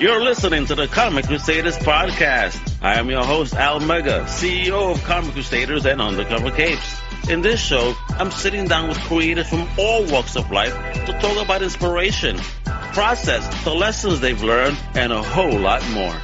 You're listening to the Comic Crusaders podcast. I am your host, Al Mega, CEO of Comic Crusaders and Undercover Capes. In this show, I'm sitting down with creators from all walks of life to talk about inspiration, process, the lessons they've learned, and a whole lot more.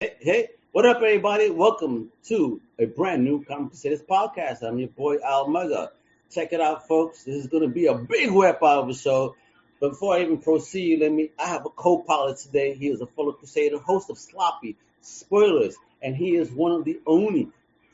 Hey, hey, what up, everybody? Welcome to a brand new Comic Crusaders podcast. I'm your boy, Al Mega. Check it out, folks. This is going to be a big of a show. But before I even proceed, let me. I have a co-pilot today. He is a fellow Crusader, host of Sloppy Spoilers, and he is one of the only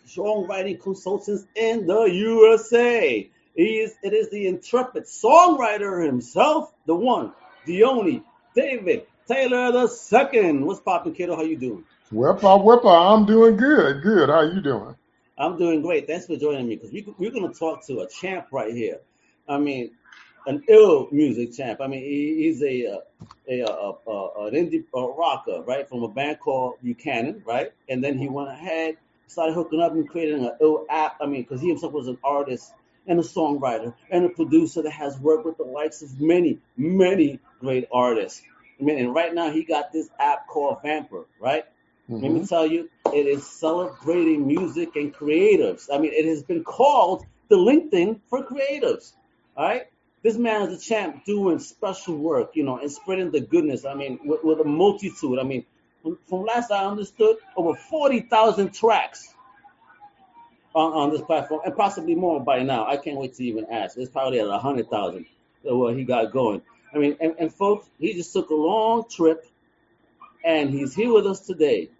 songwriting consultants in the USA. He is. It is the intrepid songwriter himself, the one, the only, David Taylor the second. What's poppin', kiddo? How you doing? Whipper, whipper. I'm doing good. Good. How you doing? I'm doing great. Thanks for joining me because we, we're going to talk to a champ right here. I mean, an ill music champ. I mean, he, he's a, a, a, a, an indie rocker, right, from a band called Buchanan, right? And then he went ahead, started hooking up and creating an ill app. I mean, because he himself was an artist and a songwriter and a producer that has worked with the likes of many, many great artists. I mean, and right now he got this app called Vampr, right? Mm-hmm. Let me mm-hmm. tell you, it is celebrating music and creatives. I mean, it has been called the LinkedIn for creatives. All right this man is a champ doing special work, you know, and spreading the goodness. I mean, with, with a multitude. I mean, from, last I understood, over 40,000 tracks on, on this platform, and possibly more by now. I can't wait to even ask. It's probably at 100,000 uh, what he got going. I mean, and, and folks, he just took a long trip, and he's here with us today.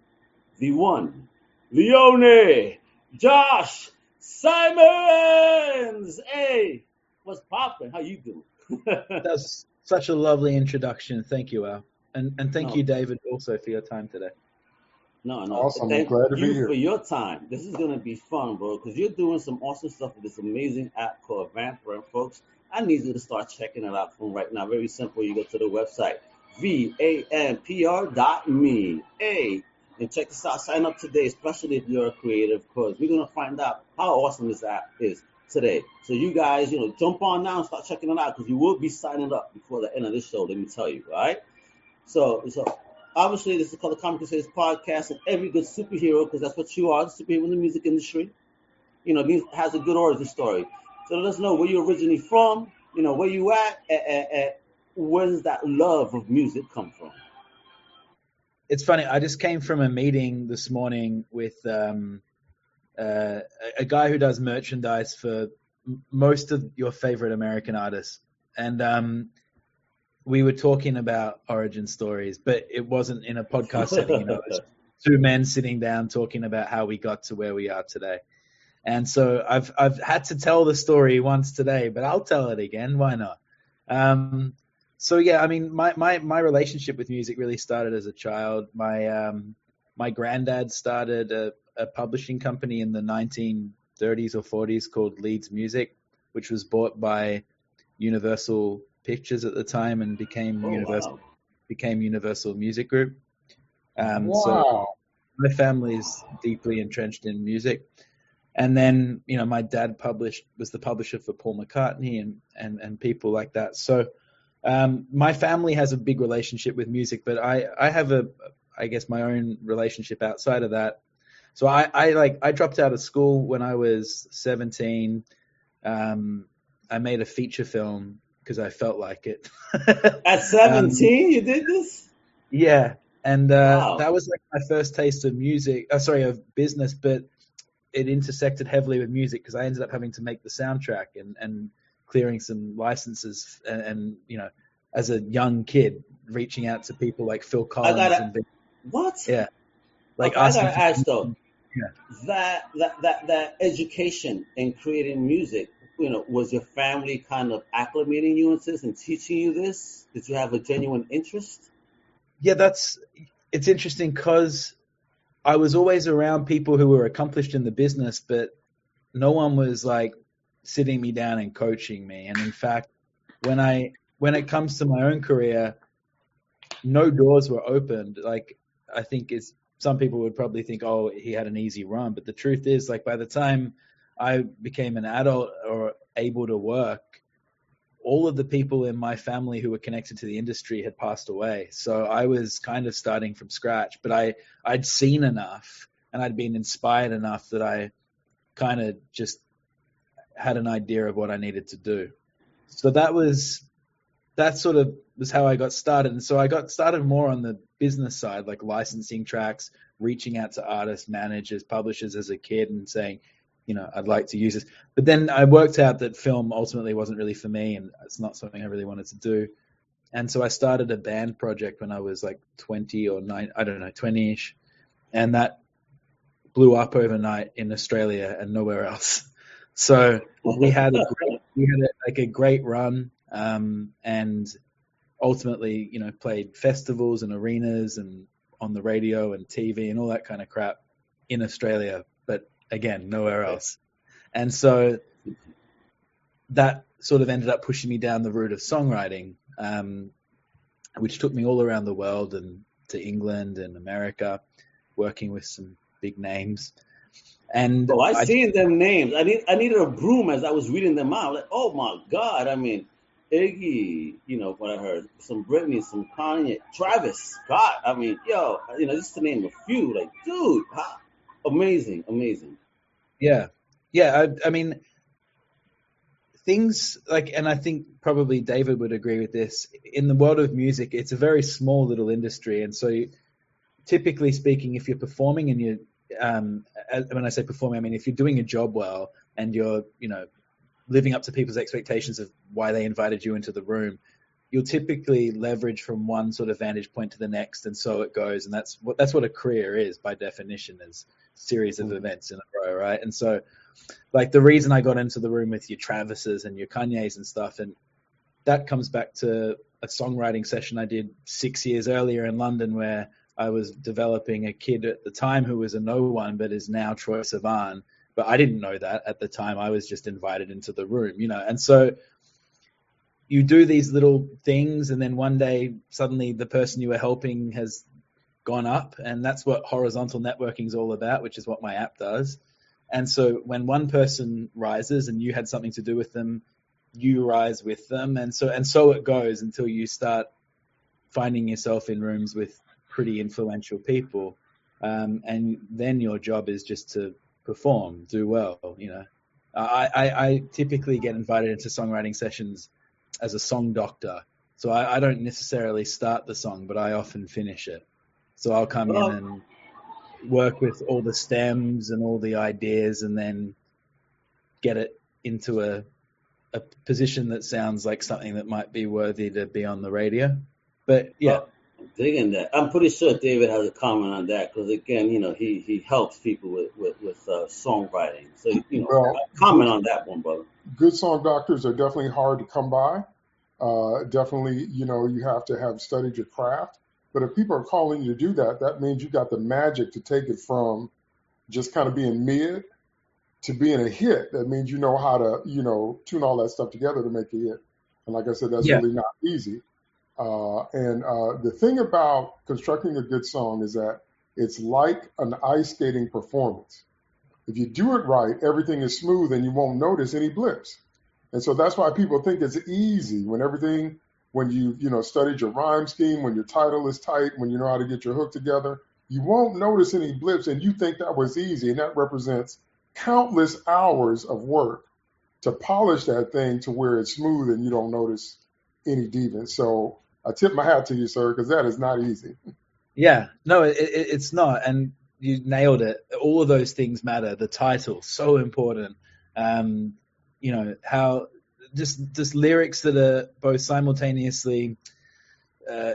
The one, the only, Josh Simons. Hey, what's popping? How you doing? That's such a lovely introduction. Thank you, Al. And and thank no. you, David, also for your time today. No, no. Awesome. Thank glad to you be here. for your time. This is gonna be fun, bro, because you're doing some awesome stuff with this amazing app called Vampr. And folks, I need you to start checking it out from right now. Very simple. You go to the website V-A-M-P-R dot me. A and check this out. Sign up today, especially if you're a creative, because we're gonna find out how awesome this app is today. So you guys, you know, jump on now and start checking it out because you will be signing up before the end of this show. Let me tell you, right? So, so obviously this is called the Comic Crusaders podcast, and every good superhero, because that's what you are, superhero in the music industry, you know, has a good origin story. So let us know where you're originally from, you know, where you at, and, and where does that love of music come from? It's funny. I just came from a meeting this morning with um, uh, a guy who does merchandise for most of your favorite American artists, and um, we were talking about origin stories, but it wasn't in a podcast setting. You know, two men sitting down talking about how we got to where we are today. And so I've I've had to tell the story once today, but I'll tell it again. Why not? Um, so yeah, I mean, my, my my relationship with music really started as a child. My um, my granddad started a, a publishing company in the 1930s or 40s called Leeds Music, which was bought by Universal Pictures at the time and became oh, Universal wow. became Universal Music Group. Um, wow. So my family is deeply entrenched in music. And then, you know, my dad published was the publisher for Paul McCartney and and and people like that. So um, my family has a big relationship with music, but I I have a I guess my own relationship outside of that. So I, I like I dropped out of school when I was 17. Um, I made a feature film because I felt like it. At 17, um, you did this? Yeah, and uh, wow. that was like my first taste of music. Uh, sorry, of business, but it intersected heavily with music because I ended up having to make the soundtrack and and clearing some licenses and, and you know as a young kid reaching out to people like Phil Collins gotta, and what? Yeah. Like I gotta ask though, yeah. that that that that education in creating music, you know, was your family kind of acclimating you into this and teaching you this? Did you have a genuine interest? Yeah, that's it's interesting because I was always around people who were accomplished in the business, but no one was like sitting me down and coaching me. And in fact, when I when it comes to my own career, no doors were opened. Like I think it's some people would probably think, oh, he had an easy run. But the truth is, like, by the time I became an adult or able to work, all of the people in my family who were connected to the industry had passed away. So I was kind of starting from scratch, but I, I'd seen enough and I'd been inspired enough that I kind of just had an idea of what I needed to do. So that was, that sort of was how I got started. And so I got started more on the business side, like licensing tracks, reaching out to artists, managers, publishers as a kid and saying, you know, I'd like to use this. But then I worked out that film ultimately wasn't really for me and it's not something I really wanted to do. And so I started a band project when I was like 20 or 9, I don't know, 20 ish. And that blew up overnight in Australia and nowhere else. So we had a we had a, like a great run, um, and ultimately, you know, played festivals and arenas and on the radio and TV and all that kind of crap in Australia but again, nowhere else. And so that sort of ended up pushing me down the route of songwriting, um, which took me all around the world and to England and America, working with some big names. And oh, I, I seen them names. I need I needed a broom as I was reading them out. Like, oh my God! I mean, Iggy, you know what I heard, some Britney, some Kanye, Travis Scott. I mean, yo, you know, just to name a few. Like, dude, amazing, amazing. Yeah, yeah. I, I mean, things like, and I think probably David would agree with this. In the world of music, it's a very small little industry, and so typically speaking, if you're performing and you're, um, when I say performing, I mean if you're doing a job well and you're, you know, living up to people's expectations of why they invited you into the room, you'll typically leverage from one sort of vantage point to the next, and so it goes. And that's what that's what a career is by definition, is series of mm. events in a row, right? And so, like the reason I got into the room with your Travises and your Kanyes and stuff, and that comes back to a songwriting session I did six years earlier in London, where I was developing a kid at the time who was a no one, but is now Troye Sivan. But I didn't know that at the time. I was just invited into the room, you know, and so you do these little things and then one day suddenly the person you were helping has gone up and that's what horizontal networking is all about which is what my app does. And so when one person rises and you had something to do with them you rise with them. And so and so it goes until you start finding yourself in rooms with pretty influential people. Um, and then your job is just to perform do well you know I, I, I typically get invited into songwriting sessions as a song doctor. So I, I, don't necessarily start the song, but I often finish it. So I'll come in and work with all the stems and all the ideas, and then get it into a a position that sounds like something that might be worthy to be on the radio. But yeah. Digging that. I'm pretty sure David has a comment on that because again, you know, he he helps people with with, with uh, songwriting. So you know, well, comment on that one, brother. Good song doctors are definitely hard to come by. Uh, definitely, you know, you have to have studied your craft. But if people are calling you to do that, that means you got the magic to take it from just kind of being mid to being a hit. That means you know how to, you know, tune all that stuff together to make a hit. And like I said, that's yeah. really not easy. Uh, and uh, the thing about constructing a good song is that it's like an ice skating performance. If you do it right, everything is smooth and you won't notice any blips. And so that's why people think it's easy when everything, when you, you know, studied your rhyme scheme, when your title is tight, when you know how to get your hook together, you won't notice any blips and you think that was easy. And that represents countless hours of work to polish that thing to where it's smooth and you don't notice any deviance. So I tip my hat to you, sir, because that is not easy. Yeah, no, it, it, it's not, and you nailed it. All of those things matter. The title, so important. Um, you know how just just lyrics that are both simultaneously uh,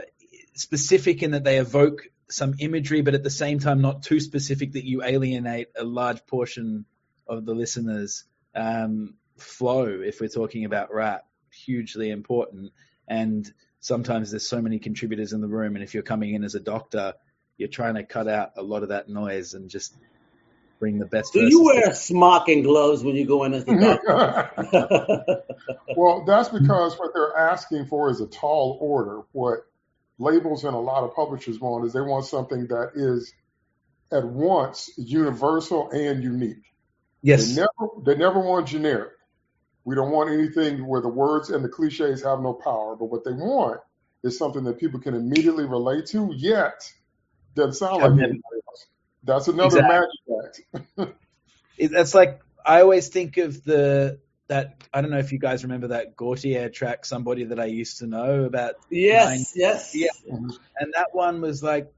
specific in that they evoke some imagery, but at the same time not too specific that you alienate a large portion of the listeners. Um, flow, if we're talking about rap, hugely important. And sometimes there's so many contributors in the room, and if you're coming in as a doctor, you're trying to cut out a lot of that noise and just bring the best. Do you wear smock and gloves when you go in as the doctor? well, that's because what they're asking for is a tall order. What labels and a lot of publishers want is they want something that is at once universal and unique. Yes. They never, they never want generic. We don't want anything where the words and the cliches have no power, but what they want is something that people can immediately relate to, yet doesn't sound like anybody else. That's another exactly. magic act. That's like I always think of the that I don't know if you guys remember that Gotye track, somebody that I used to know about. Yes, nine, yes, yeah, and that one was like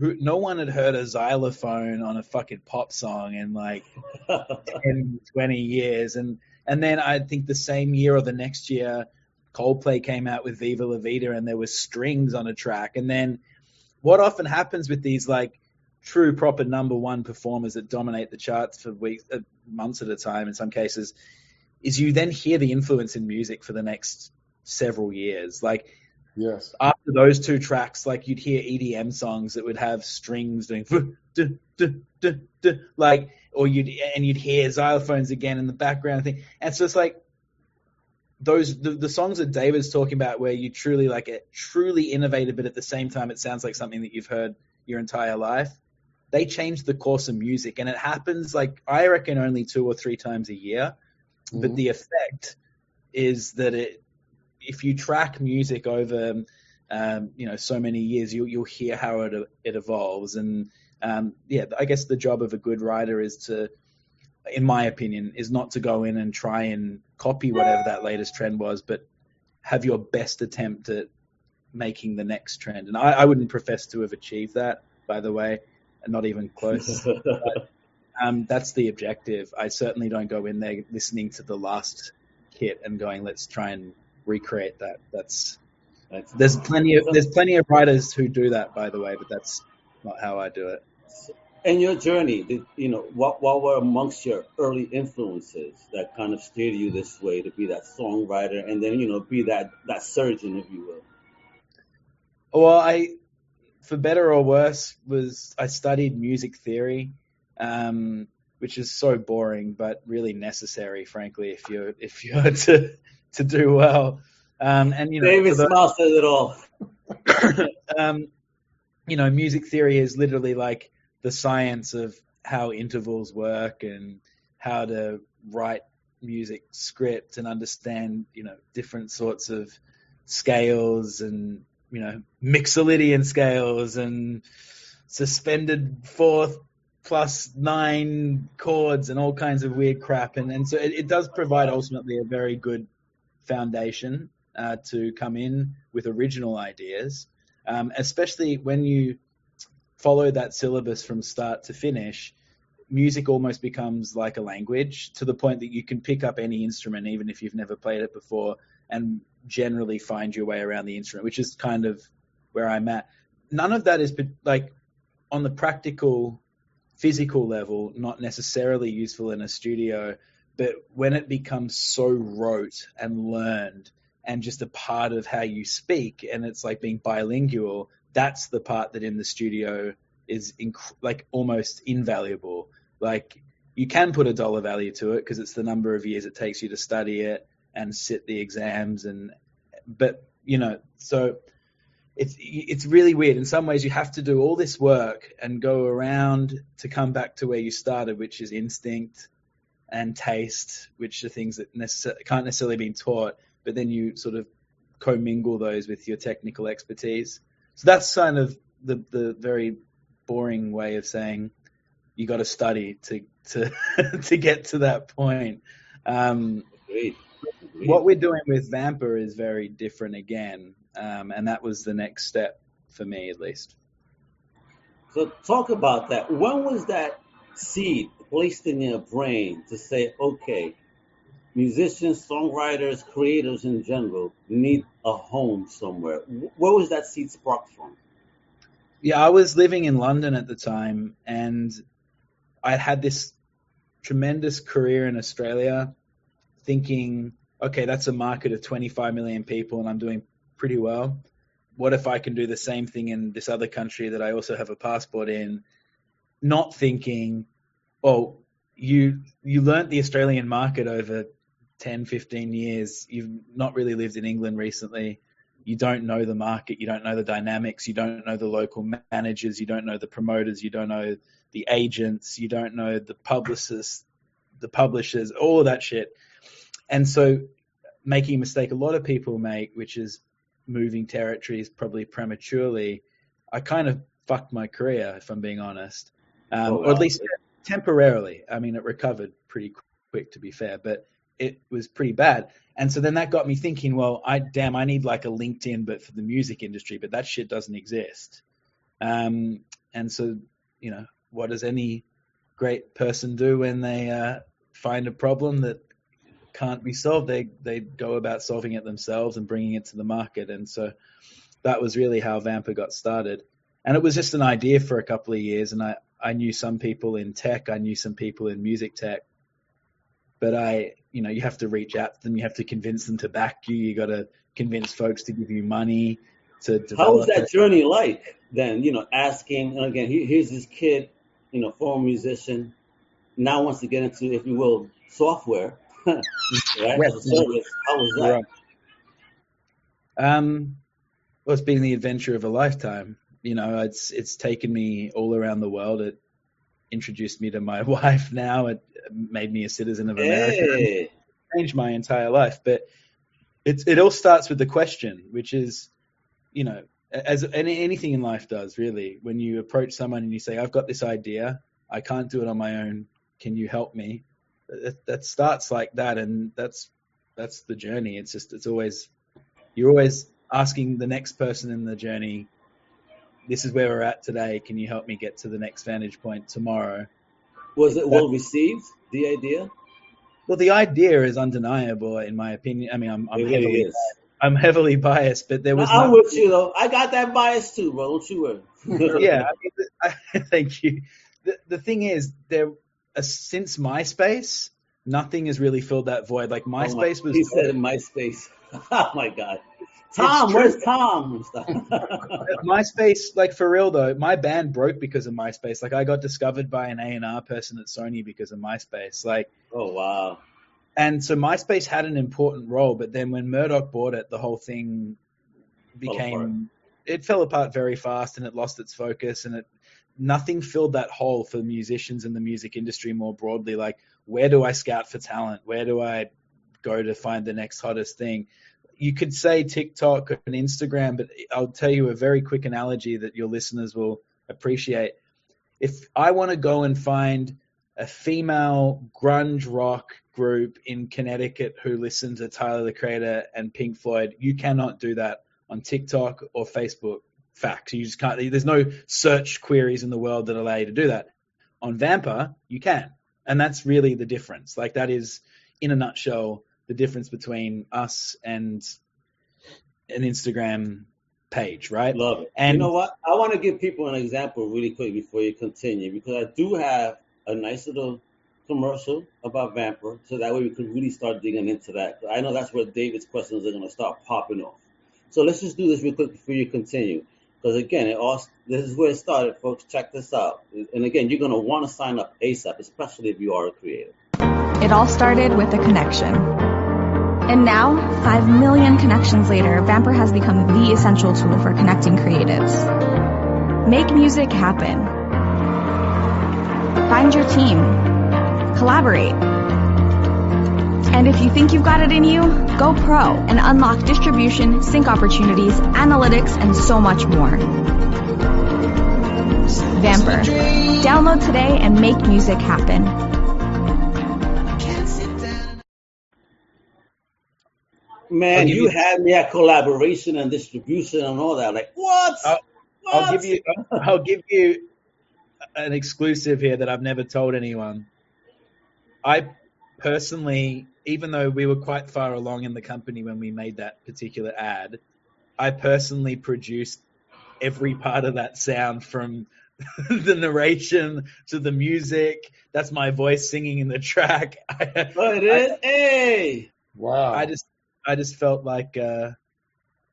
who, no one had heard a xylophone on a fucking pop song in like 10, 20 years. And, and then I think the same year or the next year, Coldplay came out with Viva La Vida and there was strings on a track. And then what often happens with these like true proper number one performers that dominate the charts for weeks, uh, months at a time in some cases, is you then hear the influence in music for the next several years. Like Yes. After those two tracks, like you'd hear EDM songs that would have strings doing duh, duh, duh, like, or you'd and you'd hear xylophones again in the background thing, and so it's like those the, the songs that David's talking about, where you truly like it, truly innovative, but at the same time it sounds like something that you've heard your entire life. They change the course of music, and it happens like I reckon only two or three times a year, mm-hmm. but the effect is that it if you track music over um, you know so many years, you'll you'll hear how it it evolves. And um, yeah, I guess the job of a good writer is to, in my opinion, is not to go in and try and copy whatever that latest trend was, but have your best attempt at making the next trend. And I, I wouldn't profess to have achieved that, by the way, and not even close. but, um, that's the objective. I certainly don't go in there listening to the last hit and going, let's try and recreate that. That's, that's there's plenty of there's plenty of writers who do that, by the way, but that's not how I do it. In your journey, did, you know, what what were amongst your early influences that kind of steered you this way to be that songwriter, and then you know, be that that surgeon, if you will? Well, I, for better or worse, was I studied music theory. Um, which is so boring, but really necessary, frankly, if you're if you're to to do well. Um, and you know, David Small says it all. um, you know, music theory is literally like the science of how intervals work and how to write music script and understand, you know, different sorts of scales and, you know, Mixolydian scales and suspended fourth plus nine chords and all kinds of weird crap. And, and so it, it does provide ultimately a very good foundation uh, to come in with original ideas, um, especially when you follow that syllabus from start to finish. Music almost becomes like a language to the point that you can pick up any instrument, even if you've never played it before, and generally find your way around the instrument, which is kind of where I'm at. None of that is like on the practical, physical level, not necessarily useful in a studio but when it becomes so rote and learned and just a part of how you speak, and it's like being bilingual, that's the part that in the studio is inc- like almost invaluable. Like you can put a dollar value to it because it's the number of years it takes you to study it and sit the exams and but you know so it's it's really weird in some ways you have to do all this work and go around to come back to where you started which is instinct and taste, which are things that necess- can't necessarily be taught, but then you sort of commingle those with your technical expertise. So that's kind of the, the very boring way of saying you got to study to to to get to that point. Um, Agreed. Agreed. What we're doing with Vampr is very different again, um, and that was the next step for me, at least. So talk about that. When was that seed placed in your brain to say, okay, musicians, songwriters, creators in general need a home somewhere? Where was that seed sparked from? Yeah, I was living in London at the time, and I had this tremendous career in Australia, thinking, okay, that's a market of 25 million people, and I'm doing pretty well. What if I can do the same thing in this other country that I also have a passport in? Not thinking, well, you you learnt the Australian market over 10, 15 years. You've not really lived in England recently. You don't know the market. You don't know the dynamics. You don't know the local managers. You don't know the promoters. You don't know the agents. You don't know the publicists, the publishers, all of that shit. and so making a mistake a lot of people make, which is moving territories probably prematurely, I kind of fucked my career, if I'm being honest, um, Oh, or at least temporarily. I mean, it recovered pretty quick, to be fair, but it was pretty bad. And so then that got me thinking, well, I damn, I need like a LinkedIn, but for the music industry, but that shit doesn't exist. Um, and so, you know, what does any great person do when they uh, find a problem that can't be solved? They they go about solving it themselves and bringing it to the market. And so that was really how Vampr got started. And it was just an idea for a couple of years. And I I knew some people in tech, I knew some people in music tech, but I you know you have to reach out to them, you have to convince them to back you, you got to convince folks to give you money to develop. How was it. that journey like then? You know, asking, and again, here's this kid, you know, former musician, now wants to get into, if you will, software, right? As service. How was that? Right. Um, well, it's been the adventure of a lifetime. You know, it's it's taken me all around the world. It introduced me to my wife. Now it made me a citizen of America. Hey, changed my entire life. But it's it all starts with the question, which is, you know, as any, anything in life does, really. When you approach someone and you say, "I've got this idea. I can't do it on my own. Can you help me?" That, that starts like that, and that's that's the journey. It's just it's always you're always asking the next person in the journey. This is where we're at today. Can you help me get to the next vantage point tomorrow? Was it well received, the idea? Well, the idea is undeniable, in my opinion. I mean, I'm, I'm heavily is. I'm heavily biased, but there was I'm no- with you though. I got that bias too, bro. Don't you worry. yeah, I mean, I, thank you. The, the thing is, there uh, since MySpace, nothing has really filled that void. Like Oh my- MySpace was He said in MySpace. oh my god. Tom, where's Tom? MySpace, like for real though, my band broke because of MySpace. Like I got discovered by an A and R person at Sony because of MySpace. Like, oh wow. and so MySpace had an important role, but then when Murdoch bought it, the whole thing became it fell apart very fast, and it lost its focus, and it nothing filled that hole for musicians and the music industry more broadly. Like, where do I scout for talent? Where do I go to find the next hottest thing? You could say TikTok and Instagram, but I'll tell you a very quick analogy that your listeners will appreciate. If I want to go and find a female grunge rock group in Connecticut who listen to Tyler the Creator and Pink Floyd, you cannot do that on TikTok or Facebook. Facts. You just can't. There's no search queries in the world that allow you to do that. On Vampr, you can, and that's really the difference. Like that is, in a nutshell, the difference between us and an Instagram page, right? Love it. And- you know what? I want to give people an example really quick before you continue because I do have a nice little commercial about Vampr, so that way we can really start digging into that. I know that's where David's questions are going to start popping off. So let's just do this real quick before you continue, because again, it all this is where it started, folks. Check this out, and again, you're going to want to sign up ASAP, especially if you are a creator. It all started with a connection. And now, 5 million connections later, Vampr has become the essential tool for connecting creatives. Make music happen. Find your team. Collaborate. And if you think you've got it in you, go pro and unlock distribution, sync opportunities, analytics, and so much more. Vampr. Download today and make music happen. Man, you you- had me at collaboration and distribution and all that. Like what? I'll- what? I'll give you I'll give you an exclusive here that I've never told anyone. I personally, even though we were quite far along in the company when we made that particular ad, I personally produced every part of that sound from the narration to the music. That's my voice singing in the track. I, Oh, it is. hey. Wow. I just I just felt like uh,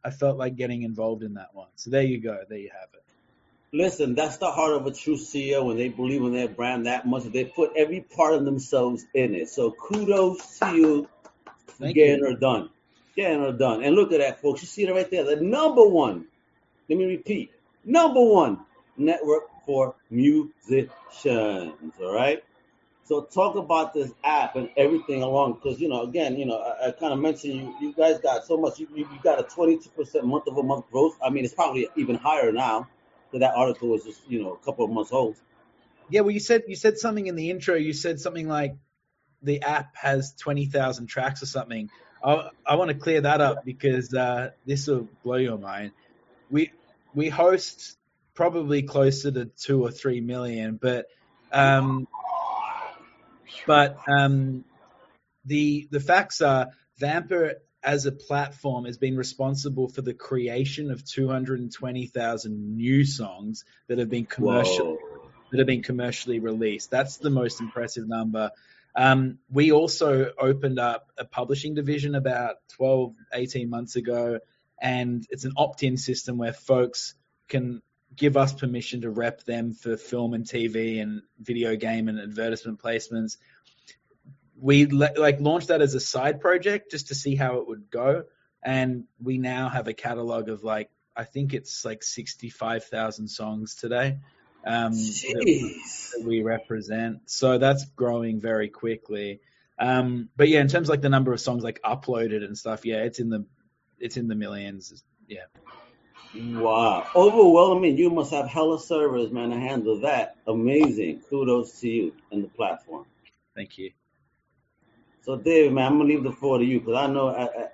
I felt like getting involved in that one. So there you go. There you have it. Listen, that's the heart of a true CEO when they believe in their brand that much. They put every part of themselves in it. So kudos to you for Thank getting you. her done. Getting her done. And look at that, folks. You see it right there. The number one, let me repeat, number one network for musicians. All right. So talk about this app and everything along, because you know, again, you know, I, I kind of mentioned you, you guys got so much. You, you got a 22% month over month growth. I mean, it's probably even higher now. So that article was just you know a couple of months old. Yeah, well, you said you said something in the intro. You said something like the app has 20,000 tracks or something. I, I want to clear that up because uh, this will blow your mind. We we host probably closer to two or three million, but um, but um, the the facts are Vampr as a platform has been responsible for the creation of 220,000 new songs that have been commercial that have been commercially released. That's the most impressive number. Um, we also opened up a publishing division about 12, 18 months ago, and it's an opt-in system where folks can give us permission to rep them for film and TV and video game and advertisement placements. We like launched that as a side project just to see how it would go, and we now have a catalog of like I think it's like sixty-five thousand songs today um, that, that, we represent. So that's growing very quickly. Um, but yeah, in terms of like the number of songs like uploaded and stuff, yeah, it's in the it's in the millions. Yeah. Wow. Overwhelming. You must have hella servers, man, to handle that. Amazing. Kudos to you and the platform. Thank you. So, David, man, I'm gonna leave the floor to you because I know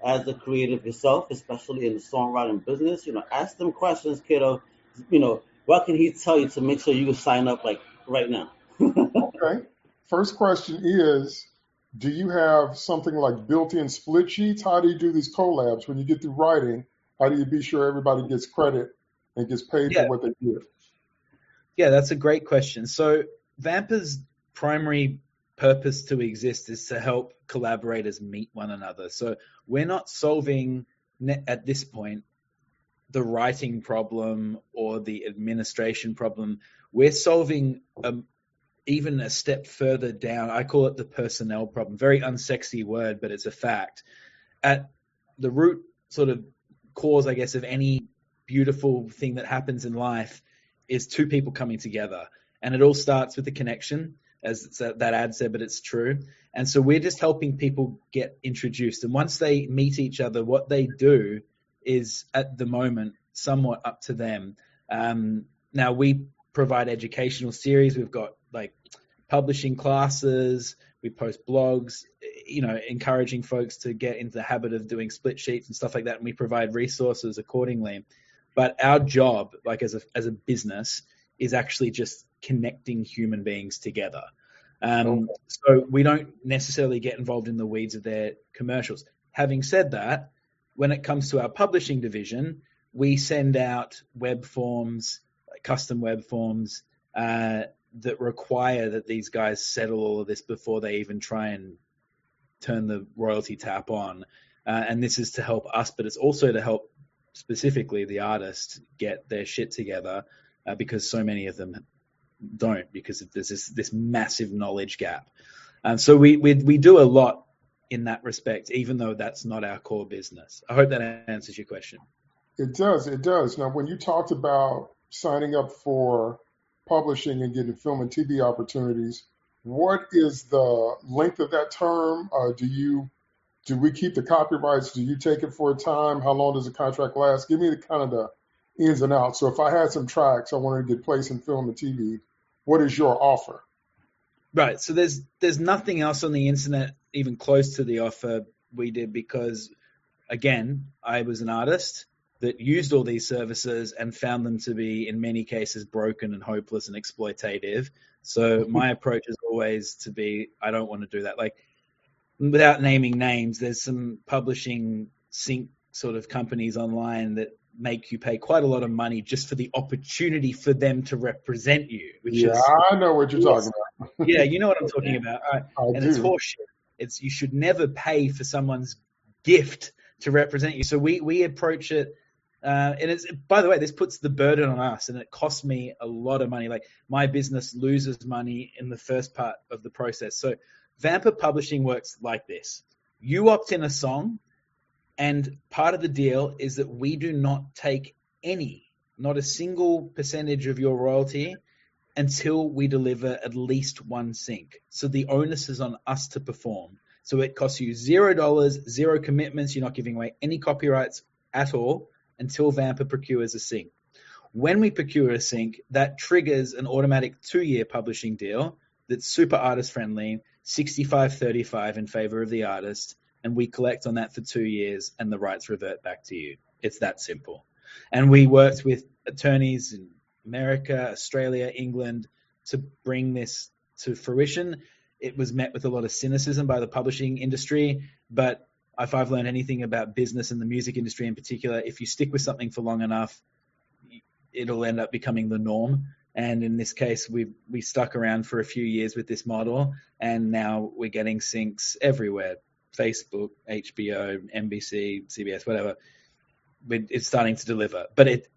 as a creative yourself, especially in the songwriting business, you know, ask them questions, kiddo. You know, what can he tell you to make sure you sign up like right now? okay. First question is, do you have something like built-in split sheets? How do you do these collabs when you get through writing? How do you be sure everybody gets credit and gets paid yeah. for what they give? Yeah, that's a great question. So Vampr's primary purpose to exist is to help collaborators meet one another. So we're not solving at this point the writing problem or the administration problem. We're solving a, um, even a step further down. I call it the personnel problem. Very unsexy word, but it's a fact. At the root sort of cause, I guess, of any beautiful thing that happens in life is two people coming together. And it all starts with the connection, as that ad said, but it's true. And so we're just helping people get introduced. And once they meet each other, what they do is at the moment somewhat up to them. Um, now we provide educational series. We've got like publishing classes. We post blogs you know, encouraging folks to get into the habit of doing split sheets and stuff like that, and we provide resources accordingly. But our job, like as a as a business, is actually just connecting human beings together. Um, so we don't necessarily get involved in the weeds of their commercials. Having said that, when it comes to our publishing division, we send out web forms, custom web forms uh, that require that these guys settle all of this before they even try and turn the royalty tap on. Uh, and this is to help us, but it's also to help specifically the artist get their shit together uh, because so many of them don't because there's this, this massive knowledge gap. And so we, we, we do a lot in that respect, even though that's not our core business. I hope that answers your question. It does. It does. Now, when you talked about signing up for publishing and getting film and TV opportunities, what is the length of that term? Uh, do you do we keep the copyrights? Do you take it for a time? How long does the contract last? Give me the kind of the ins and outs. So if I had some tracks I wanted to get placed in film and TV, what is your offer? Right. So there's there's nothing else on the internet even close to the offer we did because again, I was an artist that used all these services and found them to be, in many cases, broken and hopeless and exploitative. So my approach is always to be, I don't want to do that. Like, without naming names, there's some publishing sync sort of companies online that make you pay quite a lot of money just for the opportunity for them to represent you. Which yeah, is, I know what you're talking about. yeah, you know what I'm talking about. Right. and do. it's horseshit. It's you should never pay for someone's gift to represent you. So we we approach it uh, and it's by the way, this puts the burden on us, and it costs me a lot of money. Like my business loses money in the first part of the process. So Vampr Publishing works like this: you opt in a song, and part of the deal is that we do not take any, not a single percentage of your royalty until we deliver at least one sync. So the onus is on us to perform. So it costs you zero dollars, zero commitments. You're not giving away any copyrights at all until Vampr procures a sync. When we procure a sync, that triggers an automatic two-year publishing deal that's super artist friendly, 65-35 in favor of the artist, and we collect on that for two years and the rights revert back to you. It's that simple. And we worked with attorneys in America, Australia, England to bring this to fruition. It was met with a lot of cynicism by the publishing industry, but if I've learned anything about business and the music industry in particular, if you stick with something for long enough, it'll end up becoming the norm. And in this case, we we stuck around for a few years with this model, and now we're getting syncs everywhere: Facebook, HBO, NBC, CBS, whatever. It's starting to deliver, but it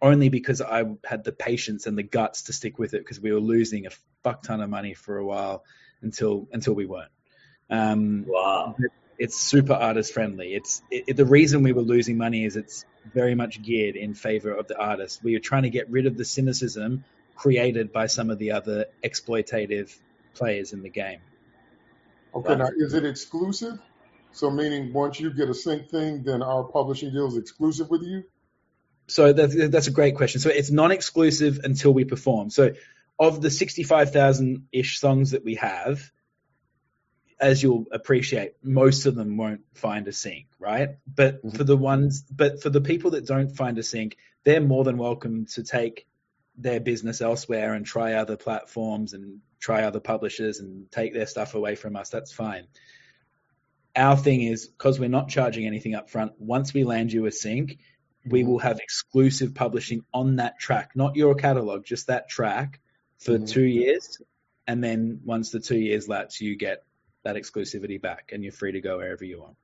only because I had the patience and the guts to stick with it because we were losing a fuck ton of money for a while until until we weren't. Um, wow. It's super artist friendly. It's it, the reason we were losing money is it's very much geared in favor of the artist. We are trying to get rid of the cynicism created by some of the other exploitative players in the game. Okay, now is it exclusive? So meaning once you get a sync thing, then our publishing deal is exclusive with you? So that's, that's a great question. So it's non-exclusive until we perform. So of the 65,000 ish songs that we have, as you'll appreciate, most of them won't find a sync, right? But mm-hmm. for the ones, but for the people that don't find a sync, they're more than welcome to take their business elsewhere and try other platforms and try other publishers and take their stuff away from us. That's fine. Our thing is because we're not charging anything up front, once we land you a sync, we mm-hmm. will have exclusive publishing on that track, not your catalog, just that track for mm-hmm. two years. And then once the two years lapse, you get that exclusivity back and you're free to go wherever you want.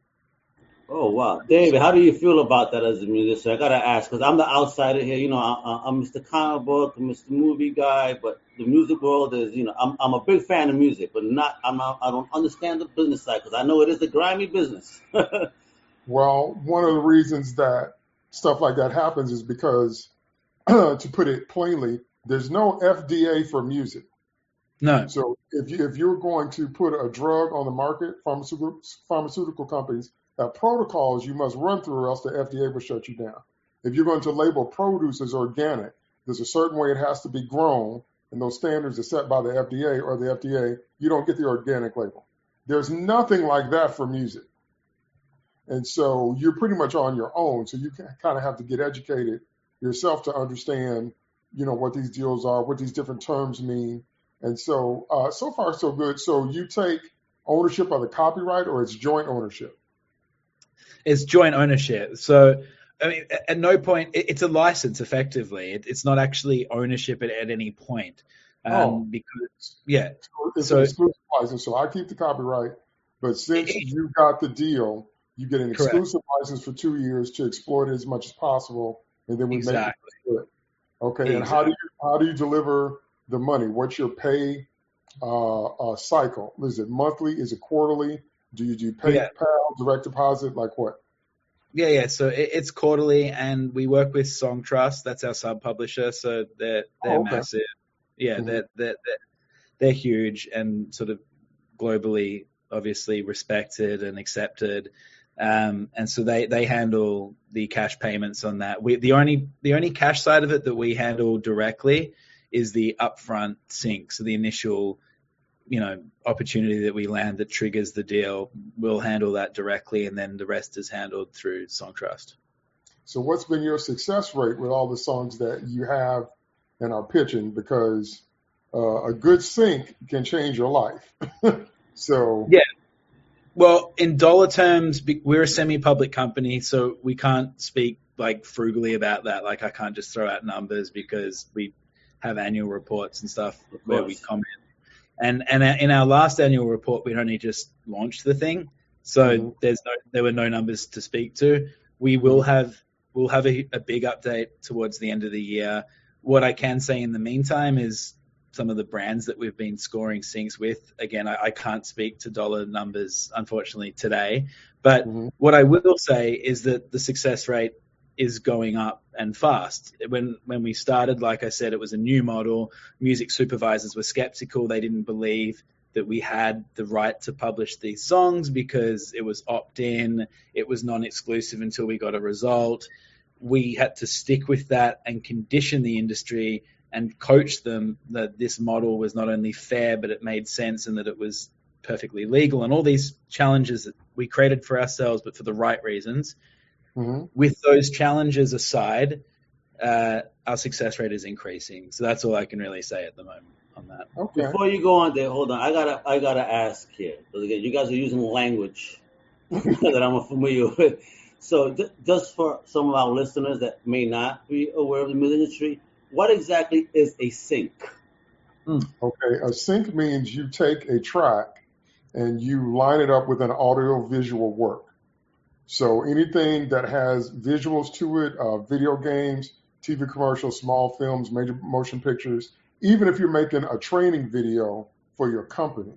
Oh wow, David, how do you feel about that as a musician? I gotta ask because I'm the outsider here. You know, I, am Mr. Comic Book, I'm Mr. Movie guy, but the music world is, you know, I'm I'm a big fan of music, but not I'm not, I don't understand the business side because I know it is a grimy business. well, one of the reasons that stuff like that happens is because, to put it plainly, there's no FDA for music. No. So if you if you're going to put a drug on the market, pharmaceutical pharmaceutical companies have protocols you must run through, or else the FDA will shut you down. If you're going to label produce as organic, there's a certain way it has to be grown, and those standards are set by the FDA or the FDA. You don't get the organic label. There's nothing like that for music. And so you're pretty much on your own. So you kind of have to get educated yourself to understand, you know, what these deals are, what these different terms mean. And so, uh, so far, so good. So you take ownership of the copyright or it's joint ownership? It's joint ownership. So, I mean, at no point, it's a license effectively. it's not actually ownership at, at any point. Um, oh. Because, yeah. So it's so, an exclusive license. So I keep the copyright. But since it, you got the deal, you get an exclusive Correct. license for two years to exploit it as much as possible, and then we exactly. make it Okay, exactly. and how do you how do you deliver the money? What's your pay uh, uh, cycle? Is it monthly? Is it quarterly? Do you do PayPal, yeah. direct deposit? Like what? Yeah, yeah. So it, it's quarterly, and we work with Songtrust. That's our sub publisher. So they're they're oh, okay. massive. Yeah, mm-hmm. they're, they're they're they're huge and sort of globally, obviously respected and accepted. Um, and so they, they handle the cash payments on that. We, the only the only cash side of it that we handle directly is the upfront sync. So the initial, you know, opportunity that we land that triggers the deal, we'll handle that directly, and then the rest is handled through Songtrust. So what's been your success rate with all the songs that you have and are pitching? Because uh, a good sync can change your life. so yeah, well, in dollar terms, we're a semi-public company, so we can't speak like frugally about that. Like I can't just throw out numbers because we have annual reports and stuff where we comment. And and in our last annual report, we'd only just launched the thing, so mm-hmm. there's no there were no numbers to speak to. We will mm-hmm. have we'll have a, a big update towards the end of the year. What I can say in the meantime is some of the brands that we've been scoring syncs with. Again, I, I can't speak to dollar numbers, unfortunately, today. But mm-hmm. what I will say is that the success rate is going up and fast. When when we started, like I said, it was a new model. Music supervisors were skeptical. They didn't believe that we had the right to publish these songs because it was opt in, it was non exclusive until we got a result. We had to stick with that and condition the industry and coach them that this model was not only fair, but it made sense and that it was perfectly legal and all these challenges that we created for ourselves, but for the right reasons. Mm-hmm. With those challenges aside, uh, our success rate is increasing. So that's all I can really say at the moment on that. Okay. Before you go on there, hold on. I gotta I gotta ask here because again, you guys are using language that I'm familiar with. So th- just for some of our listeners that may not be aware of the music industry, what exactly is a sync? Mm. Okay, a sync means you take a track and you line it up with an audio visual work. So anything that has visuals to it, uh, video games, TV commercials, small films, major motion pictures, even if you're making a training video for your company,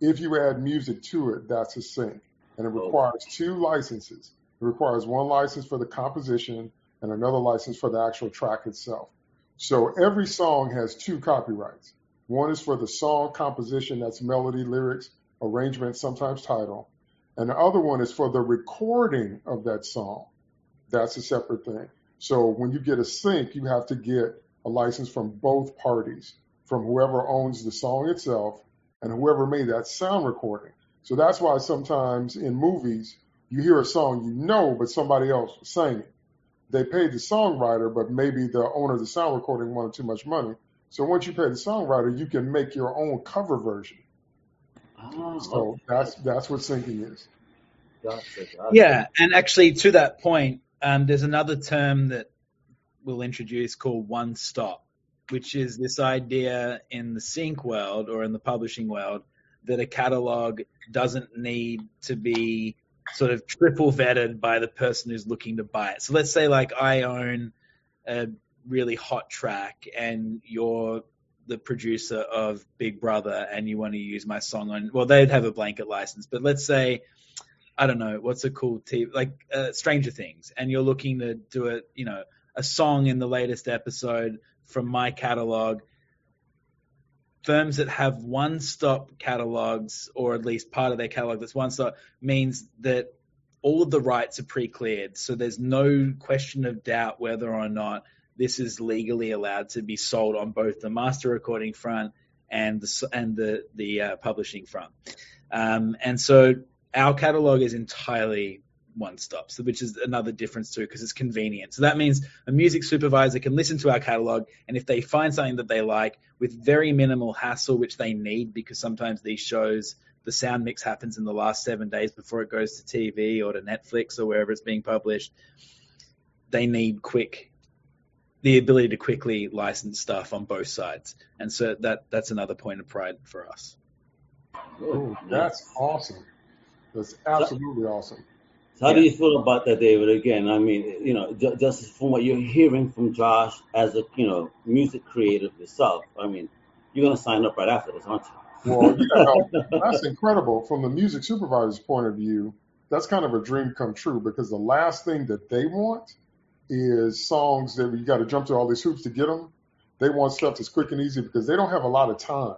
if you add music to it, that's a sync. And it requires two licenses. It requires one license for the composition and another license for the actual track itself. So every song has two copyrights. One is for the song composition, that's melody, lyrics, arrangement, sometimes title. And the other one is for the recording of that song. That's a separate thing. So when you get a sync, you have to get a license from both parties, from whoever owns the song itself and whoever made that sound recording. So that's why sometimes in movies, you hear a song you know, but somebody else sang it. They paid the songwriter, but maybe the owner of the sound recording wanted too much money. So once you pay the songwriter, you can make your own cover version. Oh, so okay. that's that's what syncing is. Gotcha, gotcha. Yeah, and actually to that point, um, there's another term that we'll introduce called one stop, which is this idea in the sync world or in the publishing world that a catalog doesn't need to be sort of triple vetted by the person who's looking to buy it. So let's say like I own a really hot track and you're the producer of Big Brother and you want to use my song on, well, they'd have a blanket license, but let's say, I don't know, what's a cool TV, like uh, Stranger Things, and you're looking to do a, you know, a song in the latest episode from my catalog. Firms that have one stop catalogs, or at least part of their catalog that's one stop, means that all of the rights are pre cleared. So there's no question of doubt whether or not this is legally allowed to be sold on both the master recording front and the and the the uh, publishing front. Um, and so our catalog is entirely one stop, so which is another difference too, because it's convenient. So that means a music supervisor can listen to our catalog, and if they find something that they like with very minimal hassle, which they need, because sometimes these shows the sound mix happens in the last seven days before it goes to TV or to Netflix or wherever it's being published. They need quick the ability to quickly license stuff on both sides, and so that that's another point of pride for us. Oh, that's awesome! That's absolutely awesome. So how yeah. do you feel about that, David? Again, I mean, you know, just from what you're hearing from Josh as a you know music creative yourself, I mean, you're gonna sign up right after this, aren't you? Well, yeah, no, that's incredible. From the music supervisor's point of view, that's kind of a dream come true because the last thing that they want is songs that you got to jump through all these hoops to get them. They want stuff that's quick and easy because they don't have a lot of time.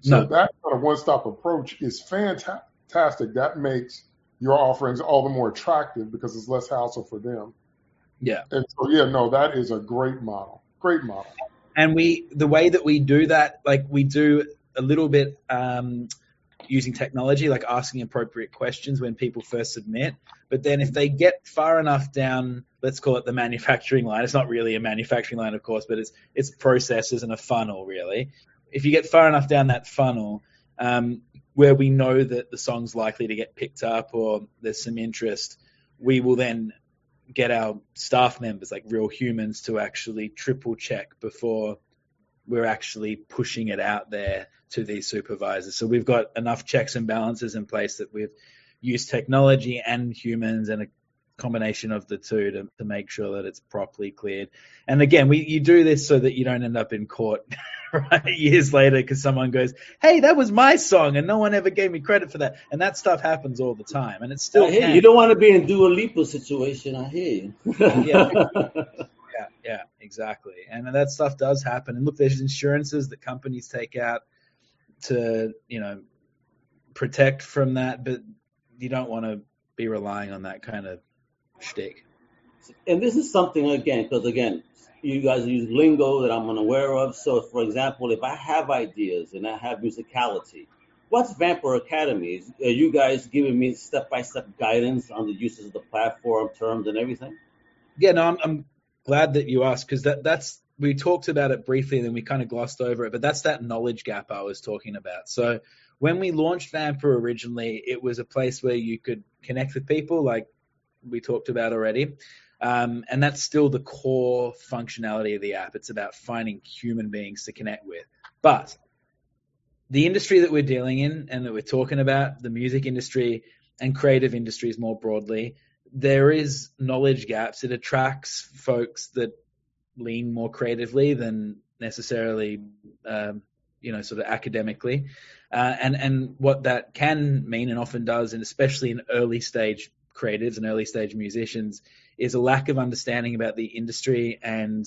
So no. that kind of one-stop approach is fantastic. That makes your offerings all the more attractive because it's less hassle for them. Yeah. And so yeah, no, that is a great model. Great model. And we the way that we do that, like we do a little bit um, using technology, like asking appropriate questions when people first submit. But then if they get far enough down, let's call it the manufacturing line. It's not really a manufacturing line, of course, but it's it's processes and a funnel, really. If you get far enough down that funnel, um, where we know that the song's likely to get picked up or there's some interest, we will then get our staff members, like real humans, to actually triple check before we're actually pushing it out there to these supervisors. So we've got enough checks and balances in place that we've used technology and humans and a combination of the two to, to make sure that it's properly cleared. And again, we you do this so that you don't end up in court right years later because someone goes, "Hey, that was my song," and no one ever gave me credit for that. And that stuff happens all the time, and it's still. I hear you. you don't want to be in Dua Lipa situation. I hear you. yeah. yeah, exactly. And that stuff does happen. And look, there's insurances that companies take out to, you know, protect from that, but you don't want to be relying on that kind of shtick. And this is something again, because again, you guys use lingo that I'm unaware of. So, for example, if I have ideas and I have musicality, what's Vampr Academy? Are you guys giving me step by step guidance on the uses of the platform, terms, and everything? Yeah, no, I'm, I'm glad that you asked because that that's we talked about it briefly and then we kind of glossed over it, but that's that knowledge gap I was talking about. So when we launched Vampr originally, it was a place where you could connect with people, like we talked about already. Um, and that's still the core functionality of the app. It's about finding human beings to connect with. But the industry that we're dealing in and that we're talking about, the music industry and creative industries more broadly, there is knowledge gaps. It attracts folks that lean more creatively than necessarily, um, you know, sort of academically. Uh, and and what that can mean and often does, and especially in early stage creatives and early stage musicians, is a lack of understanding about the industry and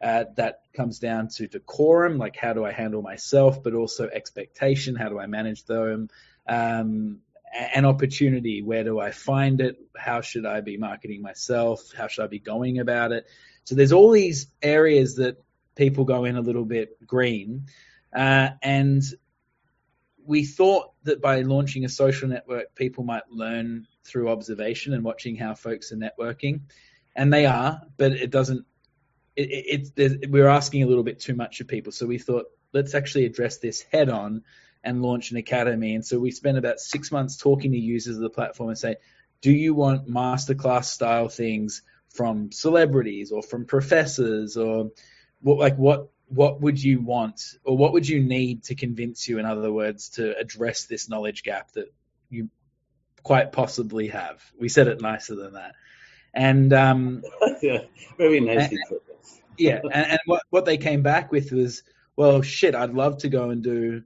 uh, that comes down to decorum, like how do I handle myself, but also expectation, how do I manage them, um, an opportunity, where do I find it, how should I be marketing myself, how should I be going about it. So there's all these areas that people go in a little bit green, uh, and we thought that by launching a social network, people might learn through observation and watching how folks are networking, and they are, but it doesn't. It, it, we're asking a little bit too much of people, so we thought let's actually address this head on and launch an academy. And so we spent about six months talking to users of the platform and say, do you want masterclass style things from celebrities or from professors or what, like what what would you want or what would you need to convince you in other words to address this knowledge gap that you quite possibly have? We said it nicer than that. And um yeah very nicely and, yeah and, and what what they came back with was well shit i'd love to go and do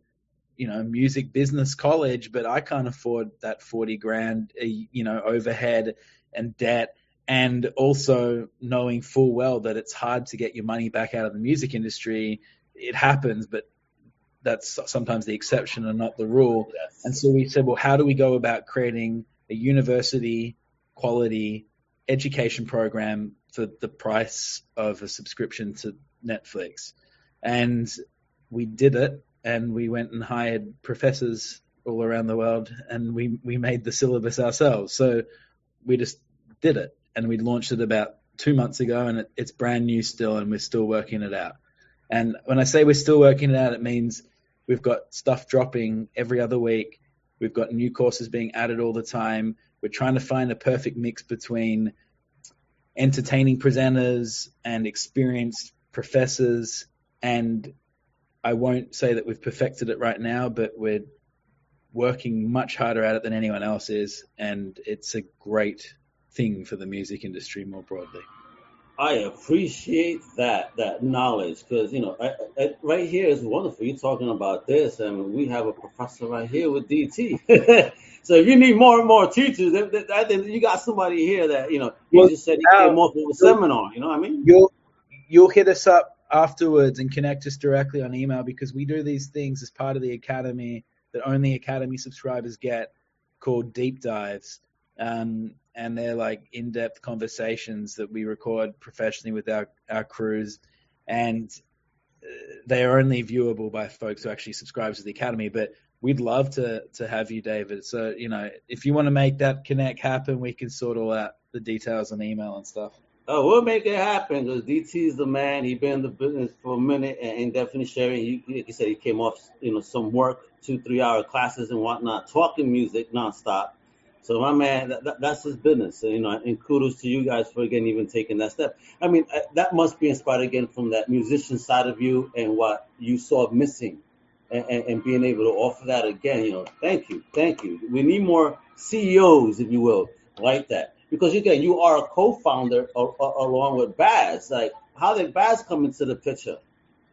you know music business college but i can't afford that 40 grand eh, you know overhead and debt and also knowing full well that it's hard to get your money back out of the music industry. It happens, but that's sometimes the exception and not the rule. Yes. And so we said, well, how do we go about creating a university quality education program for the price of a subscription to Netflix? And we did it, and we went and hired professors all around the world, and we we made the syllabus ourselves. So we just did it and we launched it about two months ago, and it, it's brand new still, and we're still working it out. And when I say we're still working it out, it means we've got stuff dropping every other week. We've got new courses being added all the time. We're trying to find a perfect mix between entertaining presenters and experienced professors. And I won't say that we've perfected it right now, but we're working much harder at it than anyone else is. And it's a great thing for the music industry more broadly. I appreciate that that knowledge because you know I, I, right here is wonderful. You're talking about this, and we have a professor right here with DT. so if you need more and more teachers, I think you got somebody here that you know. You well, just said he came off of a seminar. You know what I mean? You'll you'll hit us up afterwards and connect us directly on email because we do these things as part of the academy that only academy subscribers get called deep dives. Um, and they're like in-depth conversations that we record professionally with our, our crews. And uh, they are only viewable by folks who actually subscribe to the academy. But we'd love to to have you david. So you know if you want to make that connect happen we can sort all out the details on email and stuff Oh, we'll make it happen because DT is the man. He been in the business for a minute and, definitely sharing. He, he said he came off, you know, some work, two, three hour classes and whatnot, talking music nonstop. So my man, that, that, that's his business, you know. And kudos to you guys for again even taking that step. I mean, uh, that must be inspired again from that musician side of you and what you saw missing, and, and, and being able to offer that again. You know, thank you, thank you. We need more CEOs, if you will, like that. Because again, you are a co-founder along with Baz. Like, how did Baz come into the picture,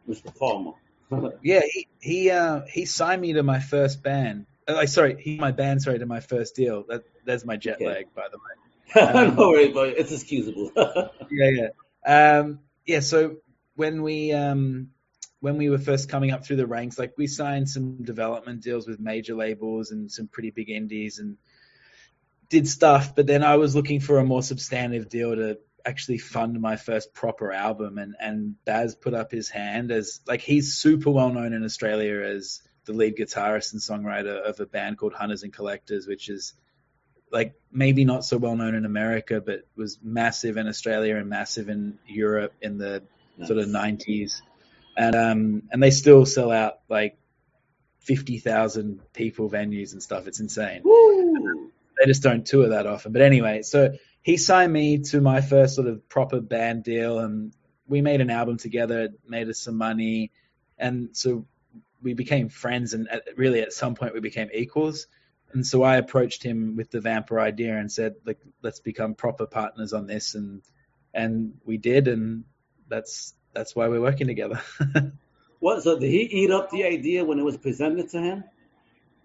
Mr. Palmer? Yeah, he he uh, he signed me to my first band. Uh, like, sorry, he my band sorry to my first deal. That that's my jet Okay. lag, by the way. no worries, but it's excusable. yeah, yeah. Um, yeah, so when we um, when we were first coming up through the ranks, like we signed some development deals with major labels and some pretty big indies and did stuff, but then I was looking for a more substantive deal to actually fund my first proper album and and Baz put up his hand as like he's super well known in Australia as the lead guitarist and songwriter of a band called Hunters and Collectors, which is like maybe not so well known in America, but was massive in Australia and massive in Europe in the sort of nineties. And um and they still sell out like fifty thousand people venues and stuff. It's insane. Woo! They just don't tour that often. But anyway, so he signed me to my first sort of proper band deal and we made an album together, made us some money and so we became friends and at, really at some point we became equals. And so I approached him with the Vampr idea and said, like, let's become proper partners on this, and and we did, and that's that's why we're working together. What? So did he eat up the idea when it was presented to him?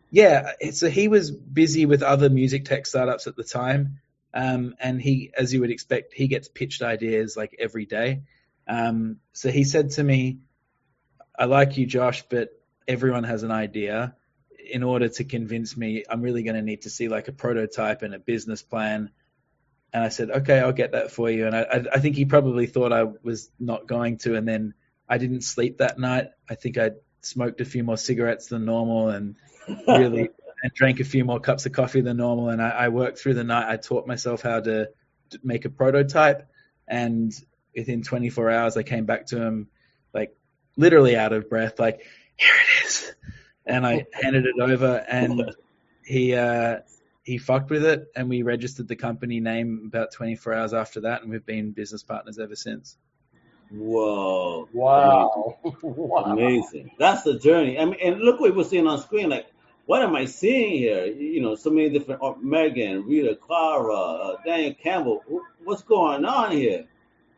Yeah, so he was busy with other music tech startups at the time, um, and he, as you would expect, he gets pitched ideas like every day. Um, so he said to me, "I like you, Josh, but everyone has an idea. In order to convince me, I'm really going to need to see like a prototype and a business plan." And I said, "Okay, I'll get that for you." And I, I, think he probably thought I was not going to, and then I didn't sleep that night. I think I smoked a few more cigarettes than normal, and really and drank a few more cups of coffee than normal. And I, I worked through the night. I taught myself how to, to make a prototype, and within 24 hours, I came back to him like literally out of breath, like here it is, and I handed it over, and he uh, he fucked with it, and we registered the company name about 24 hours after that, and we've been business partners ever since. Whoa! Wow. wow. Amazing. That's the journey. I mean, and look what we're seeing on screen. Like, what am I seeing here? You know, so many different uh, Megan, Rita, Clara, uh, Daniel Campbell. Wh- What's going on here?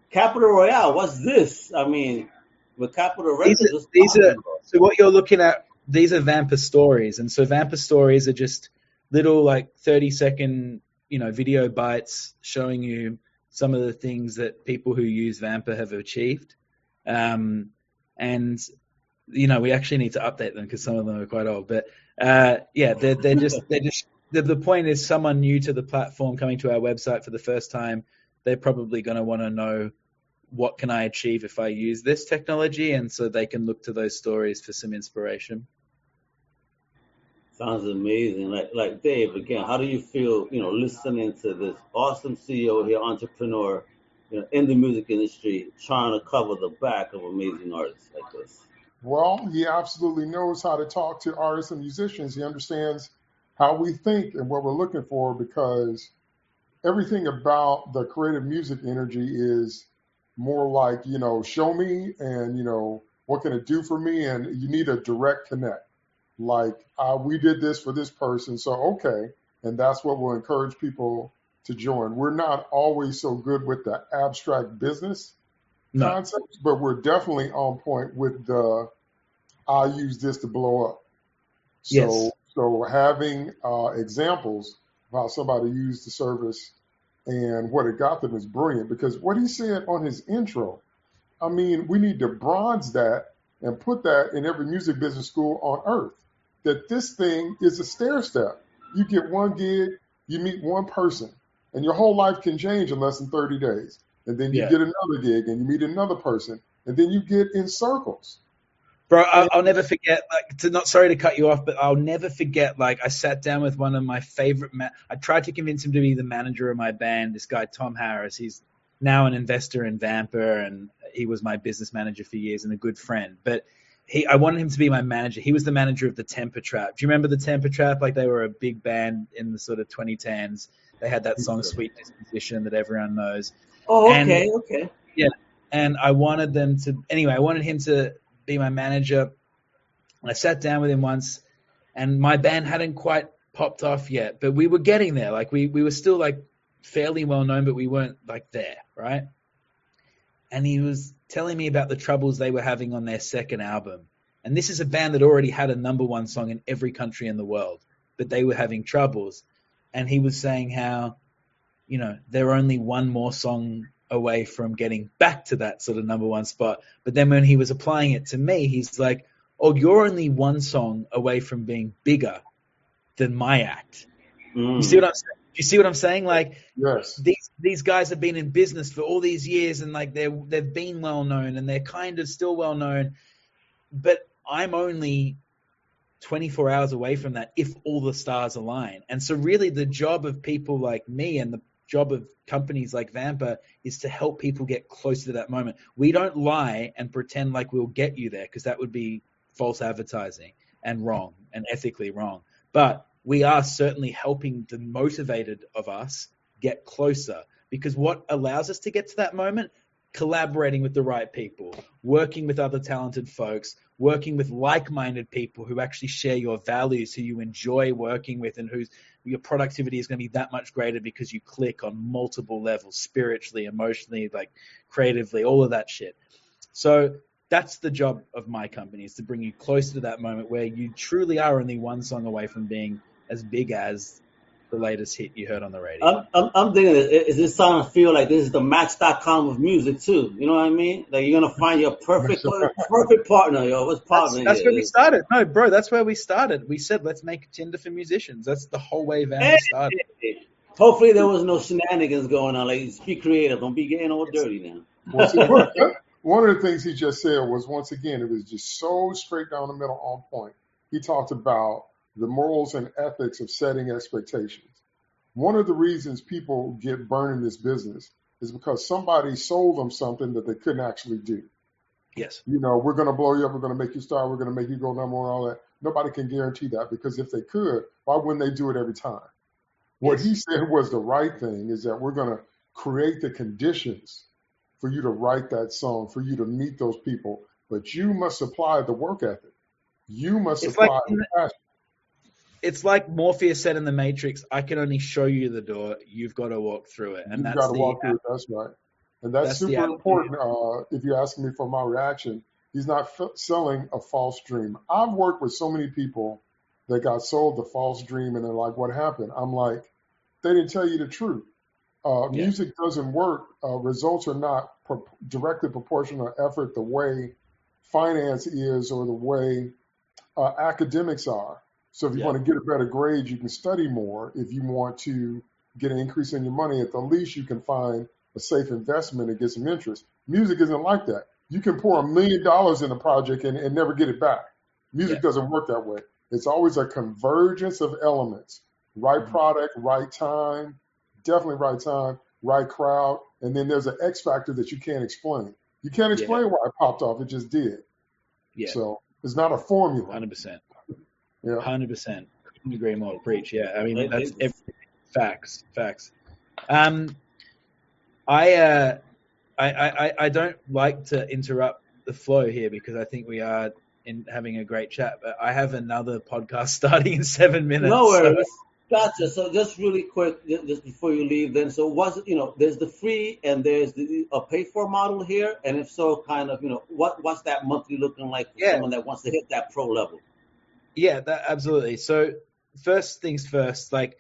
Capital Royale. What's this? I mean, with Capitol Records. These are, these are so what you're looking at. These are Vampr stories, and so Vampr stories are just little like 30 second, you know, video bites showing you some of the things that people who use Vampr have achieved. Um, and you know, we actually need to update them because some of them are quite old. But uh, yeah, they're they're just they're just the, the point is someone new to the platform coming to our website for the first time, they're probably going to want to know what can I achieve if I use this technology, and so they can look to those stories for some inspiration. Sounds amazing. Like, like Dave, again, how do you feel, you know, listening to this awesome CEO here, entrepreneur, you know, in the music industry, trying to cover the back of amazing artists like this? Well, he absolutely knows how to talk to artists and musicians. He understands how we think and what we're looking for because everything about the creative music energy is more like, you know, show me and, you know, what can it do for me? And you need a direct connect. Like, uh, we did this for this person, so okay. And that's what will encourage people to join. We're not always so good with the abstract business No, concepts, but we're definitely on point with the I use this to blow up. Yes. So so having uh, examples of how somebody used the service and what it got them is brilliant because what he said on his intro, I mean, we need to bronze that and put that in every music business school on earth. That this thing is a stair step. You get one gig, you meet one person, and your whole life can change in less than 30 days. And then you Yeah. get another gig and you meet another person, and then you get in circles. bro, I'll, I'll never forget. Like, to not sorry to cut you off, but I'll never forget. Like, I sat down with one of my favorite. Ma- I tried to convince him to be the manager of my band. This guy Tom Harris. He's now an investor in Vampr, and he was my business manager for years and a good friend. But he, I wanted him to be my manager. He was the manager of the Temper Trap. Do you remember the Temper Trap? Like, they were a big band in the sort of 2010s. They had that song "Sweet Disposition" that everyone knows. Oh, And- okay, Yeah, and I wanted them to anyway. I wanted him to be my manager. I sat down with him once, and my band hadn't quite popped off yet, but we were getting there. Like we we were still like fairly well known, but we weren't like there, right? And he was telling me about the troubles they were having on their second album. And this is a band that already had a number one song in every country in the world, but they were having troubles. And he was saying how, you know, they're only one more song away from getting back to that sort of number one spot. But then when he was applying it to me, he's like, oh, you're only one song away from being bigger than my act. Mm. You see what I'm saying? You see what I'm saying? Like Yes. these these guys have been in business for all these years and like they're they've been well known and they're kind of still well known. But I'm only 24 hours away from that if all the stars align. And so really the job of people like me and the job of companies like Vampr is to help people get closer to that moment. We don't lie and pretend like we'll get you there because that would be false advertising and wrong and ethically wrong. But we are certainly helping the motivated of us get closer because what allows us to get to that moment collaborating with the right people working with other talented folks working with like-minded people who actually share your values who you enjoy working with and whose your productivity is going to be that much greater because you click on multiple levels spiritually emotionally like creatively all of that shit. So that's the job of my company is to bring you closer to that moment where you truly are only one song away from being as big as the latest hit you heard on the radio. I'm, I'm, I'm thinking, is this sound to feel like this is the Match.com of music too? You know what I mean? Like you're gonna find your perfect, perfect partner, yo. What's that's popping? that's where we started. No, bro, that's where we started. We said let's make Tinder for musicians. That's the whole way Van Hey, started. Hopefully there was no shenanigans going on. Like, just be creative. Don't be getting all dirty now. Once again, one of the things he just said was once again, it was just so straight down the middle on point. He talked about the morals and ethics of setting expectations. One of the reasons people get burned in this business is because somebody sold them something that they couldn't actually do. Yes. You know, we're going to blow you up, we're going to make you star, we're going to make you go number one, all that. Nobody can guarantee that because if they could, why wouldn't they do it every time? What Yes. he said was the right thing is that we're going to create the conditions for you to write that song, for you to meet those people, but you must supply the work ethic. You must It's supply like the passion. It's like Morpheus said in the Matrix, I can only show you the door, you've got to walk through it. And You've that's got to walk through it. That's right. And that's, that's super important. Uh, if you're asking me for my reaction, he's not f- selling a false dream. I've worked with so many people that got sold the false dream and they're like, what happened? I'm like, they didn't tell you the truth. Uh, Yeah. Music doesn't work. Uh, results are not pro- directly proportional to effort the way finance is or the way uh, academics are. So if you Yeah. want to get a better grade, you can study more. If you want to get an increase in your money, at the least you can find a safe investment and get some interest. Music isn't like that. You can pour a million dollars in a project and, and never get it back. Music Yeah. doesn't work that way. It's always a convergence of elements. Right Mhm. product, right time, definitely right time, right crowd, and then there's an X factor that you can't explain. You can't Yeah. explain why it popped off. It just did. Yeah, So it's not a formula. 100%. Yeah. Hundred percent. Couldn't agree more. Preach. Yeah. I mean, Right, that's right. everything. Facts. Facts. Um, I, uh, I, I, I- I don't like to interrupt the flow here because I think we are in having a great chat. But I have another podcast starting in seven minutes. No so- worries. Gotcha. So just really quick, just before you leave, then. So was you know, there's the free and there's the a paid for model here, and if so, kind of you know, what what's that monthly looking like for Yeah. someone that wants to hit that pro level? Yeah, that absolutely. So first things first, like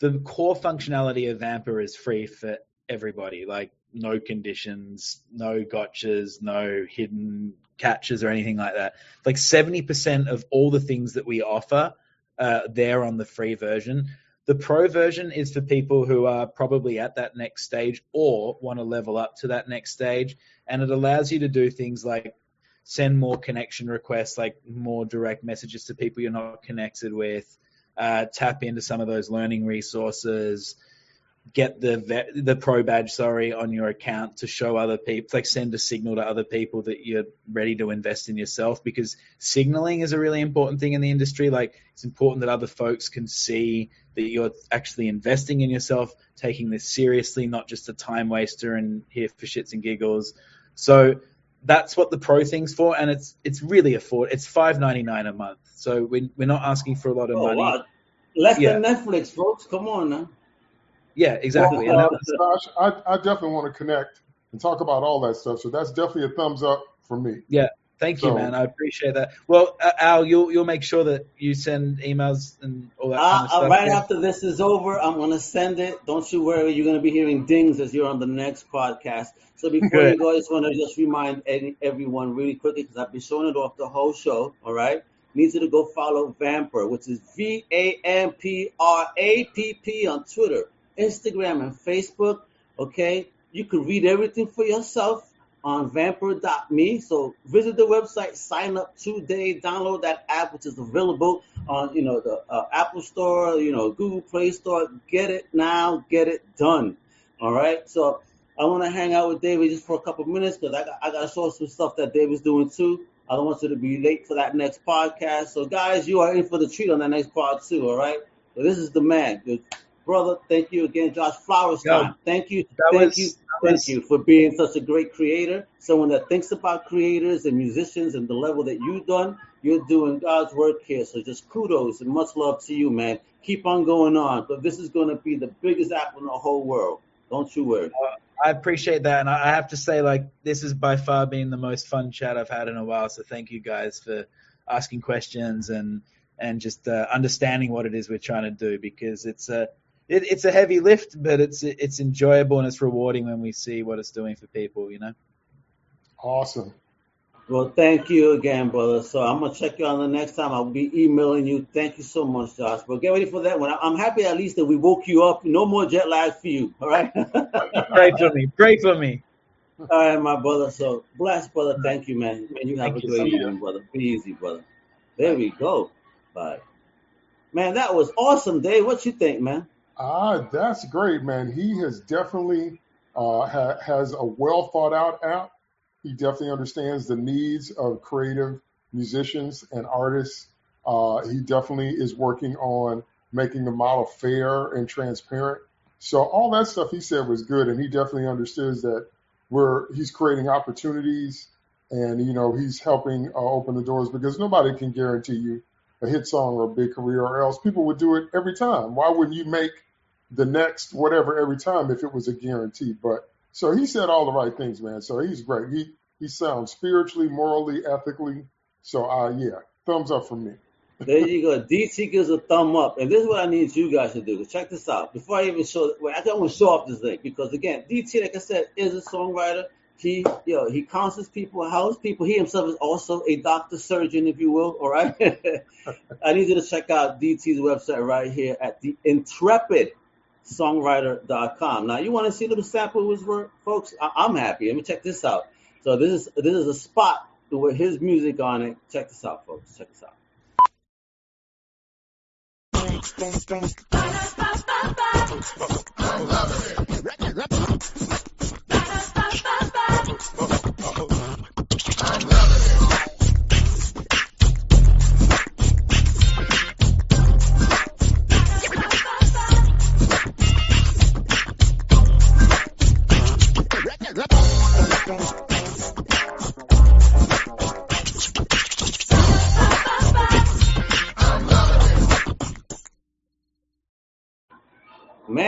the core functionality of Vampr is free for everybody. Like no conditions, no gotchas, no hidden catches or anything like that. Like 70% of all the things that we offer uh, there on the free version. The pro version is for people who are probably at that next stage or want to level up to that next stage. And it allows you to do things like send more connection requests, like more direct messages to people you're not connected with, uh, tap into some of those learning resources, get the ve- the pro badge, sorry, on your account to show other people, like send a signal to other people that you're ready to invest in yourself because signaling is a really important thing in the industry. Like it's important that other folks can see that you're actually investing in yourself, taking this seriously, not just a time waster and here for shits and giggles. So that's what the pro thing's for, and it's it's really afford. It's five ninety nine a month, so we we're not asking for a lot of Oh money. wow, less Yeah. than Netflix, folks. Come on now. Yeah, exactly. Well, And uh, was, I, I definitely want to connect and talk about all that stuff. So that's definitely a thumbs up for me. Thank you, so- man. I appreciate that. Well, uh, Al, you'll you'll make sure that you send emails and all that kind Uh, of uh, stuff. right yeah? after this is over, I'm going to send it. Don't you worry. You're going to be hearing dings as you're on the next podcast. So before Good. you go, I just want to just remind any, everyone really quickly because I've been showing it off the whole show. All right. Needs you to go follow Vampr, which is V A M P R A P P on Twitter, Instagram, and Facebook. Okay. You can read everything for yourself on vampr.me. So visit the website, sign up today, download that app, which is available on you know the uh, Apple Store, you know Google Play Store. Get it now, get it done. All right. So I want to hang out with David just for a couple minutes because I got I got to show some stuff that David's doing too. I don't want you to be late for that next podcast. So guys, you are in for the treat on that next part too. All right. So this is the man, Good brother. Thank you again, Josh Flowers. Yo. Thank you, thank was- you, thank you for being such a great creator. Someone that thinks about creators and musicians and the level that you've done. You're doing God's work here. So just kudos and much love to you, man. Keep on going on. But this is going to be the biggest app in the whole world. Don't you worry. I appreciate that, and I have to say, like, this has by far been the most fun chat I've had in a while. So thank you guys for asking questions and and just uh, understanding what it is we're trying to do because it's a it, it's a heavy lift, but it's it's enjoyable and it's rewarding when we see what it's doing for people. You know. Awesome. Well, thank you again, brother. So I'm gonna check you on the next time. I'll be emailing you. Thank you so much, Josh. But get ready for that one. I'm happy at least that we woke you up. No more jet lag for you. All right. Pray for me. Pray for me. All right, my brother. So bless, brother. Thank you, man. Man, you have Thank a great much. evening, brother. Be easy, brother. There we go. Bye. Man, that was awesome, Dave. What you think, man? Ah, that's great, man. He has definitely uh, ha- has a well thought out app. He definitely understands the needs of creative musicians and artists. Uh, he definitely is working on making the model fair and transparent. So all that stuff he said was good, and he definitely understands that we're he's creating opportunities, and you know he's helping uh, open the doors because nobody can guarantee you a hit song or a big career, or else people would do it every time. Why wouldn't you make the next whatever every time if it was a guarantee? But so he said all the right things, man. So he's great. He he sounds spiritually, morally, ethically. So uh yeah, thumbs up from me. There you go. DT gives a thumb up. And this is what I need you guys to do. Check this out. Before I even show, well, I don't want to show off this link because again, DT, like I said, is a songwriter. He, you know, he counsels people, helps people. He himself is also a doctor, surgeon, if you will. All right. I need you to check out DT's website right here at the Intrepid songwriter.com. Now, you want to see a little sample of his work, folks? I- I'm happy. Let me check this out. So this is this is a spot with his music on it. Check this out, folks. Check this out.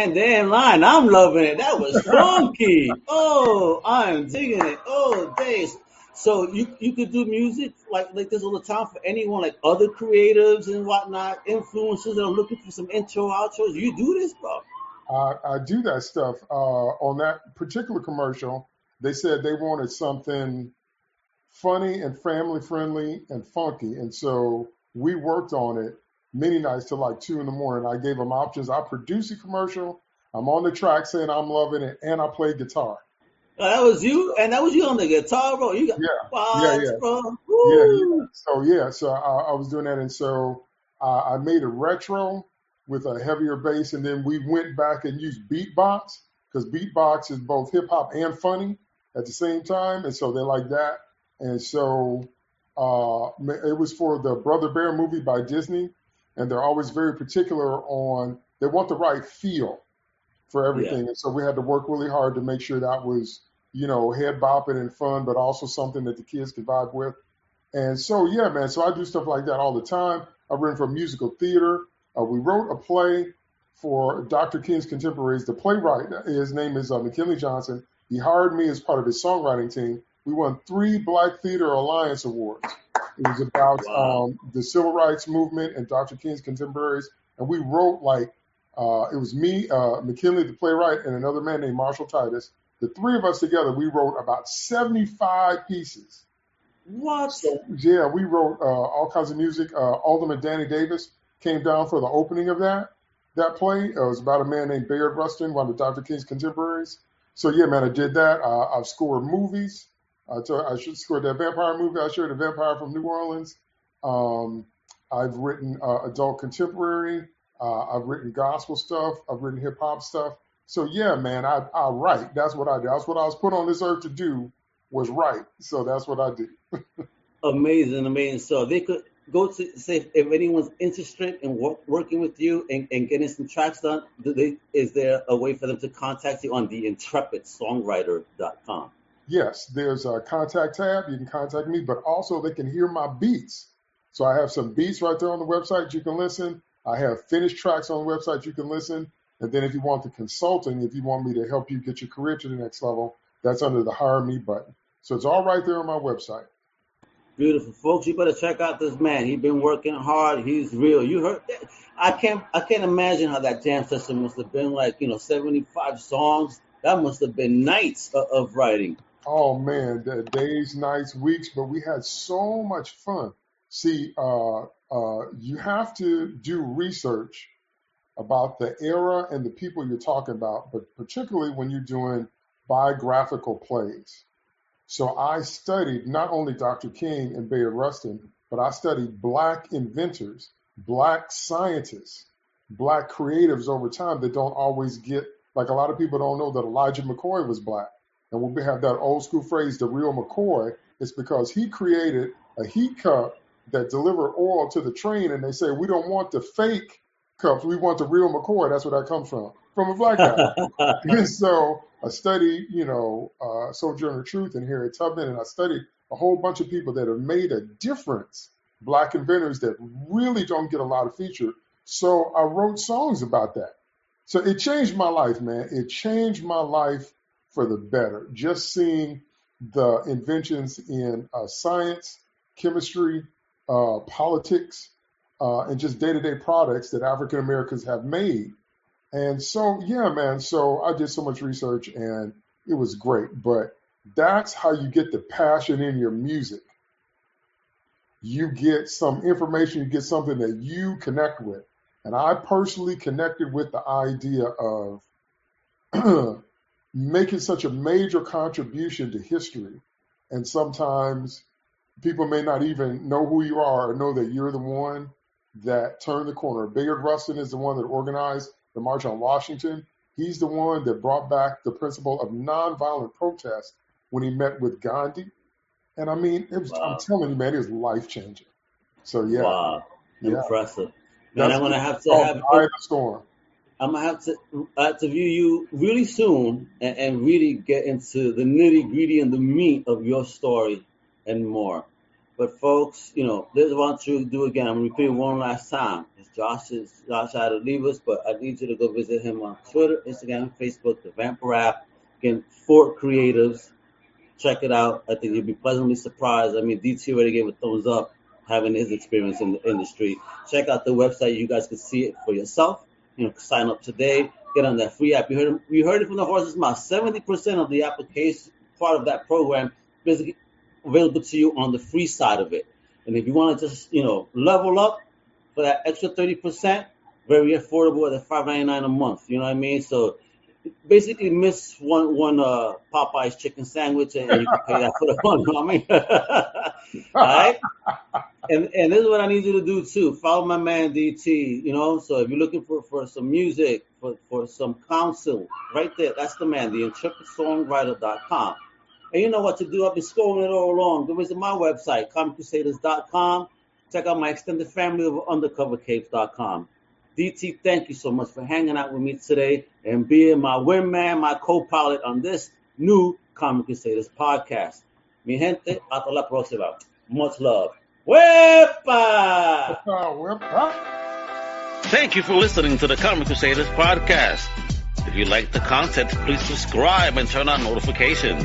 Man, they. I'm loving it. That was funky. oh, I'm digging it. Oh, days. So you you could do music like like this all the time for anyone, like other creatives and whatnot, influencers that are looking for some intro outros. You do this, bro. I, I do that stuff. Uh, on that particular commercial, they said they wanted something funny and family friendly and funky. And so we worked on it many nights till like two in the morning. I gave them options. I produced a commercial. I'm on the track saying I'm loving it, and I play guitar. Oh, that was you, and that was you on the guitar, bro. You got Yeah, yeah, yeah. bro? Yeah, yeah. So yeah, so I, I was doing that, and so uh, I made a retro with a heavier bass, and then we went back and used beatbox because beatbox is both hip hop and funny at the same time, and so they like that. And so uh, it was for the Brother Bear movie by Disney, and they're always very particular on they want the right feel for everything, and so we had to work really hard to make sure that was you know head bopping and fun, but also something that the kids could vibe with. And so, yeah, man. So I do stuff like that all the time. I've written for musical theater. Uh, we wrote a play for Dr. King's contemporaries. The playwright, his name is uh, McKinley Johnson. He hired me as part of his songwriting team. We won three Black Theater Alliance Awards. It was about Wow. um, the civil rights movement and Dr. King's contemporaries. And we wrote like, uh, it was me, uh, McKinley, the playwright, and another man named Marshall Titus. The three of us together, we wrote about 75 pieces. What? So yeah, we wrote uh, all kinds of music. Uh, Alderman Danny Davis came down for the opening of that that play. It was about a man named Bayard Rustin, one of Dr. King's contemporaries. So yeah, man, I did that. Uh, I've scored movies. I should score that vampire movie. I showed a vampire from New Orleans. Um, I've written uh, adult contemporary. Uh, I've written gospel stuff. I've written hip hop stuff. So yeah, man, I, I write. That's what I do. That's what I was put on this earth to do was write. So that's what I do. Amazing, amazing. So they could go to say if, anyone's interested in work, working with you and, and getting some tracks done. Do they, is there a way for them to contact you on the intrepidsongwriter.com? Yes, there's a contact tab. You can contact me, but also they can hear my beats. So I have some beats right there on the website you can listen. I have finished tracks on the website you can listen. And then if you want the consulting, if you want me to help you get your career to the next level, that's under the hire me button. So it's all right there on my website. Beautiful folks, you better check out this man. He's been working hard. He's real. You heard that? I can't I can't imagine how that jam session must have been like, you know, 75 songs. That must have been nights of, of writing. Oh man, the days, nights, weeks, but we had so much fun. See, uh, uh, you have to do research about the era and the people you're talking about, but particularly when you're doing biographical plays. So I studied not only Dr. King and Bayard Rustin, but I studied black inventors, black scientists, black creatives over time that don't always get, like a lot of people don't know that Elijah McCoy was black. And when we have that old school phrase, the real McCoy, it's because he created a heat cup that delivered oil to the train. And they say, we don't want the fake cups. We want the real McCoy. That's where that comes from, from a black guy. And so I studied, you know, uh, Sojourner Truth and Harriet Tubman, and I studied a whole bunch of people that have made a difference, black inventors that really don't get a lot of feature. So I wrote songs about that. So it changed my life, man. It changed my life for the better. Just seeing the inventions in uh, science, chemistry, uh, politics, uh, and just day to day products that African Americans have made. And so, yeah, man. So I did so much research and it was great. But that's how you get the passion in your music. You get some information, you get something that you connect with. And I personally connected with the idea of making such a major contribution to history. And sometimes people may not even know who you are or know that you're the one that turned the corner. Bayard Rustin is the one that organized the March on Washington. He's the one that brought back the principle of nonviolent protest when he met with Gandhi. And I mean, it was, Wow. I'm telling you, man, it was life changing. So yeah, Wow. Impressive. Man, That's I'm gonna have to have Eye the Storm. I'm gonna have to I have to view you really soon and, and really get into the nitty gritty and the meat of your story and more. But folks, you know, this is what I want you to do again. I'm gonna repeat it one last time. It's Josh is Josh had to leave us, but I need you to go visit him on Twitter, Instagram, Facebook, the Vampr app. Again, Fort Creatives. Check it out. I think you'll be pleasantly surprised. I mean, DT already gave a thumbs up having his experience in the industry. Check out the website. You guys can see it for yourself. You know, sign up today. Get on that free app. You heard, you heard it from the horse's mouth. 70% of the application part of that program basically available to you on the free side of it. And if you want to just, you know, level up for that extra 30%, very affordable at $5.99 a month. You know what I mean? So basically miss one one uh Popeye's chicken sandwich and you can pay that for the one. You know I mean? All right. And and this is what I need you to do too. Follow my man DT. You know, so if you're looking for for some music, for for some counsel, right there, that's the man. The intrepidsongwriter.com. And you know what to do. I've been scrolling it all along. Go visit my website, comiccrusaders.com. Check out my extended family of undercovercapes.com. DT, thank you so much for hanging out with me today and being my wingman, my co-pilot on this new Comic Crusaders podcast. Mi gente, hasta la próxima. Much love. ¡Wepa! Well. Thank you for listening to the Comic Crusaders podcast. If you like the content, please subscribe and turn on notifications.